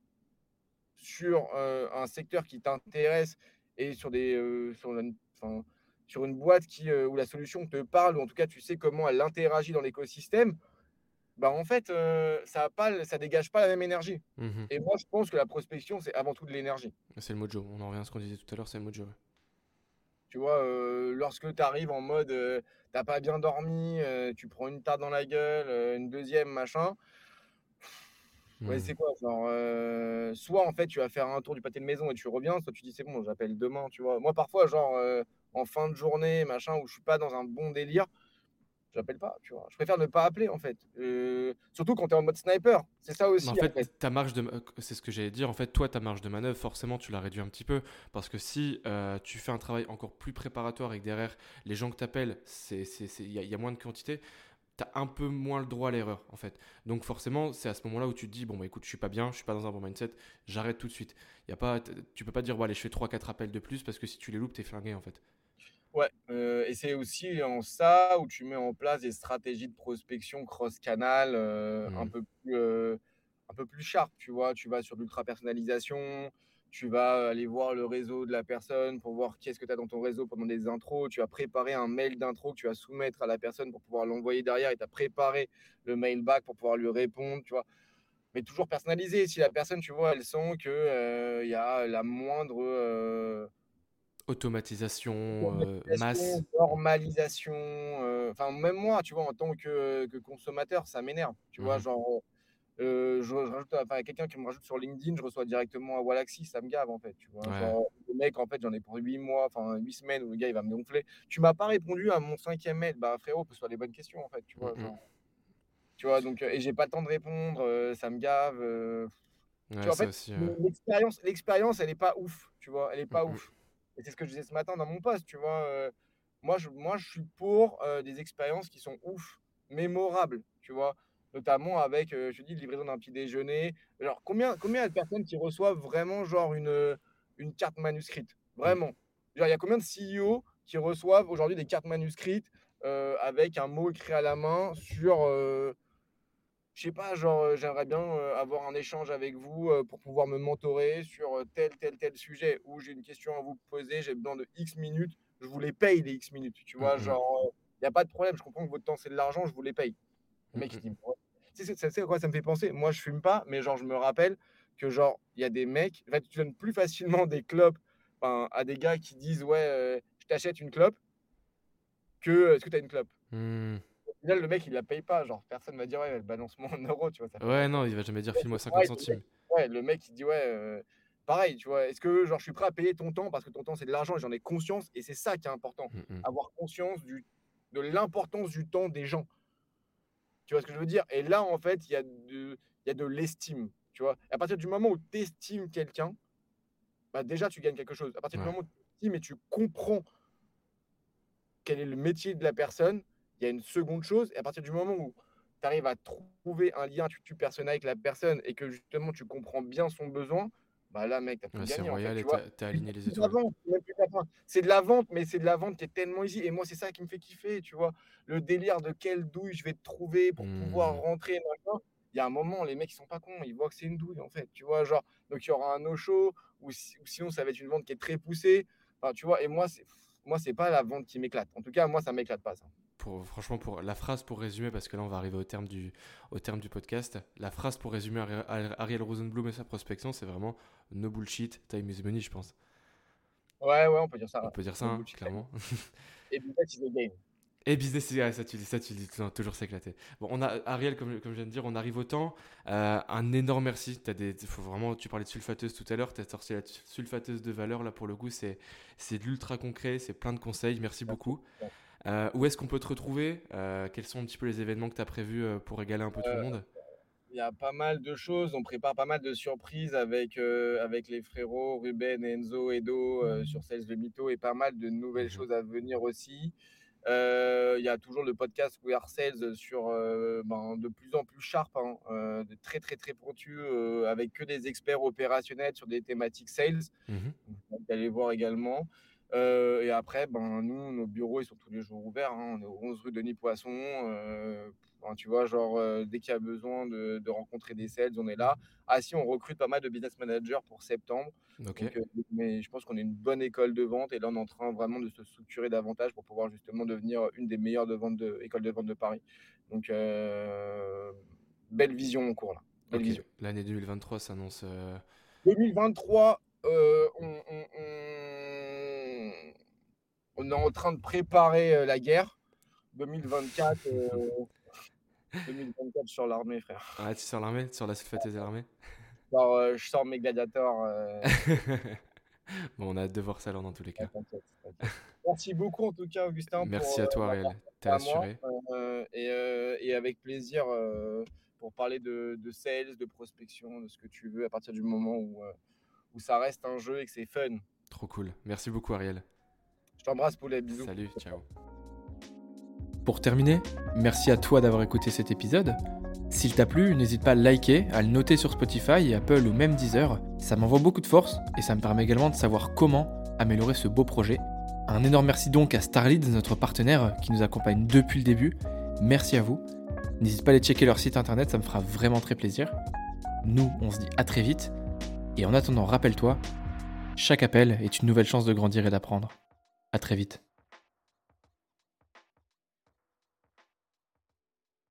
sur euh, un secteur qui t'intéresse et sur des euh, sur, une, boîte qui, euh, où la solution te parle, ou en tout cas tu sais comment elle interagit dans l'écosystème, bah en fait, ça a pas, ça dégage pas la même énergie. Mmh et moi, je pense que la prospection, c'est avant tout de l'énergie. C'est le mojo. On en revient à ce qu'on disait tout à l'heure, c'est le mojo. Tu vois, lorsque tu arrives en mode, tu t'as pas bien dormi, tu prends une tarte dans la gueule, une deuxième, machin. Ouais, mmh. c'est quoi genre, soit en fait tu vas faire un tour du pâté de maison et tu reviens, soit tu dis c'est bon, j'appelle demain, tu vois. Moi parfois genre en fin de journée, machin, où je suis pas dans un bon délire, j'appelle pas, tu vois. Je préfère ne pas appeler, en fait. Euh, surtout quand tu es en mode sniper. C'est ça aussi. en fait, ta marge de, c'est ce que j'allais dire. En fait, toi, ta marge de manœuvre, forcément, tu la réduis un petit peu. Parce que si euh, tu fais un travail encore plus préparatoire et que derrière, les gens que tu appelles, il y, y, a moins de quantité, tu as un peu moins le droit à l'erreur, en fait. Donc, forcément, c'est à ce moment-là où tu te dis, bon, bah écoute, je suis pas bien, je suis pas dans un bon mindset, j'arrête tout de suite. Y a pas, tu peux pas dire, bon, allez, je fais 3-4 appels de plus parce que si tu les loupes, tu es flingué, en fait. Ouais, et c'est aussi en ça où tu mets en place des stratégies de prospection cross-canal un, mmh. peu plus, un peu plus sharp, tu vois? Tu vas sur l'ultra-personnalisation, tu vas aller voir le réseau de la personne pour voir qu'est-ce que tu as dans ton réseau pendant des intros. Tu vas préparer un mail d'intro que tu vas soumettre à la personne pour pouvoir l'envoyer derrière et tu as préparé le mail back pour pouvoir lui répondre, tu vois? Mais toujours personnalisé. Si la personne, tu vois, elle sent qu'il y a la moindre Automatisation, euh, masse. Normalisation. Euh, enfin, même moi, tu vois, en tant que, que consommateur, ça m'énerve. Tu vois, mmh genre, euh, je, rajoute, enfin, quelqu'un qui me rajoute sur LinkedIn, je reçois directement à Wallaxy, ça me gave en fait. Tu vois, genre, le mec, en fait, j'en ai pour 8 mois, enfin 8 semaines où le gars il va me gonfler. Tu m'as pas répondu à mon cinquième mail, bah frérot, pose-toi les bonnes questions en fait. Tu vois, mmh tu vois donc, et j'ai pas le temps de répondre, ça me gave. vois, en fait, l'expérience, l'expérience, elle est pas ouf, tu vois, elle est pas mmh ouf. Et c'est ce que je disais ce matin dans mon poste, tu vois. Euh, moi, je, moi, je suis pour euh, des expériences qui sont ouf, mémorables, tu vois. Notamment avec, euh, je dis, livraison d'un petit déjeuner. Alors, combien, combien de personnes qui reçoivent vraiment, genre, une, une carte manuscrite? Vraiment. il y a combien de CEO qui reçoivent aujourd'hui des cartes manuscrites avec un mot écrit à la main sur je sais pas, genre, euh, j'aimerais bien euh, avoir un échange avec vous euh, pour pouvoir me mentorer sur tel, tel, tel sujet où j'ai une question à vous poser, j'ai besoin de X minutes, je vous les paye les X minutes, tu vois, mmh genre, il n'y a pas de problème, je comprends que votre temps c'est de l'argent, je vous les paye. Le mec, il dit, c'est quoi ça me fait penser Moi, je fume pas, mais genre, je me rappelle que, genre, il y a des mecs, en fait, tu donnes plus facilement des clopes à des gars qui disent, ouais, je t'achète une clope que, est-ce que tu as une clope? Mmh le mec, il la paye pas. Genre, personne va dire, ouais, balance-moi en euros, tu vois. ouais, non, il va jamais dire, file-moi 50 centimes. Ouais, le mec, il dit, ouais, euh, pareil, tu vois. Est-ce que, genre, je suis prêt à payer ton temps parce que ton temps, c'est de l'argent et j'en ai conscience. Et c'est ça qui est important. Mmh, mmh. Avoir conscience du, de l'importance du temps des gens. Tu vois ce que je veux dire? Et là, en fait, il y a de, y a de l'estime. Tu vois? À partir du moment où tu estimes quelqu'un, bah, déjà, tu gagnes quelque chose. À partir du moment où tu estimes et tu comprends quel est le métier de la personne, il y a une seconde chose. Et à partir du moment où tu arrives à trouver un lien tu personnel avec la personne et que justement tu comprends bien son besoin, bah là, mec, t'as tout C'est royal et t'as aligné les étoiles. C'est de la vente, mais c'est de la vente qui est tellement easy. Et moi, c'est ça qui me fait kiffer, tu vois. Le délire de quelle douille je vais te trouver pour pouvoir mmh. rentrer. Il y a un moment, les mecs, ils sont pas cons. Ils voient que c'est une douille, en fait. Tu vois, genre, donc il y aura un no-show ou, sinon, ça va être une vente qui est très poussée Enfin, tu vois, et moi, c'est moi, c'est pas la vente qui m'éclate. En tout cas, moi, ça m'éclate pas ça. Pour, franchement, pour la phrase pour résumer, parce que là on va arriver au terme du, au terme du podcast, la phrase pour résumer Ariel Rosenblum et sa prospection, c'est vraiment no bullshit, time is money, je pense. Ouais, ouais, on peut dire ça. On peut dire ça, hein, clairement. Et business is the game. *laughs* Et business, ouais, ça tu dis, ça tu dis, toujours s'éclater. Bon, on a Ariel, comme, comme je viens de dire, on arrive au temps. Euh, un énorme merci. As des, faut vraiment, tu parlais de sulfateuse tout à l'heure, tu as sorti la sulfateuse de valeur là pour le goût, c'est de l'ultra concret, c'est plein de conseils. Merci beaucoup. Euh, où est-ce qu'on peut te retrouver? Euh, Quels sont un petit peu les événements que tu as prévus pour régaler un peu tout le monde? il y a pas mal de choses. On prépare pas mal de surprises avec, avec les frérots Ruben, Enzo, Edo sur Sales de Mito et pas mal de nouvelles mmh choses à venir aussi. Il y a toujours le podcast We Are Sales sur ben, de plus en plus sharp, hein, de très très très pointu, avec que des experts opérationnels sur des thématiques sales. Mmh Vous allez voir également. Et après, ben, nous, nos bureaux, ils sont tous les jours ouverts. Hein. On est au 11 rue Denis Poisson tu vois, genre, dès qu'il y a besoin de, rencontrer des sales, on est là. Ah, si, on recrute pas mal de business managers pour septembre. mais je pense qu'on est une bonne école de vente et là, on est en train vraiment de se structurer davantage pour pouvoir justement devenir une des meilleures de vente de, écoles de vente de Paris. Donc, belle vision en cours là. L'année 2023 s'annonce. 2023, on, on, est en train de préparer la guerre. 2024, 2024 *laughs* sur l'armée, frère. Ah, tu sur l'armée? Sur la sulfateuse de l'armée? Euh, Je sors mes gladiateurs. Euh. *laughs* bon, on a hâte de voir ça alors dans tous les cas. Merci beaucoup en tout cas, Augustin. Merci à toi, Ariel. T'es assuré. Euh, et, et, avec plaisir pour parler de, de, sales, de prospection, de ce que tu veux à partir du moment où, où ça reste un jeu et que c'est fun. Trop cool. Merci beaucoup, Ariel. Je t'embrasse, poulet. Bisous. Salut, ciao. Pour terminer, merci à toi d'avoir écouté cet épisode. S'il t'a plu, n'hésite pas à le liker, à le noter sur Spotify, Apple ou même Deezer. Ça m'envoie beaucoup de force et ça me permet également de savoir comment améliorer ce beau projet. Un énorme merci donc à Starlead, notre partenaire qui nous accompagne depuis le début. Merci à vous. N'hésite pas à aller checker leur site internet, ça me fera vraiment très plaisir. Nous, on se dit à très vite. Et en attendant, rappelle-toi, chaque appel est une nouvelle chance de grandir et d'apprendre. À très vite.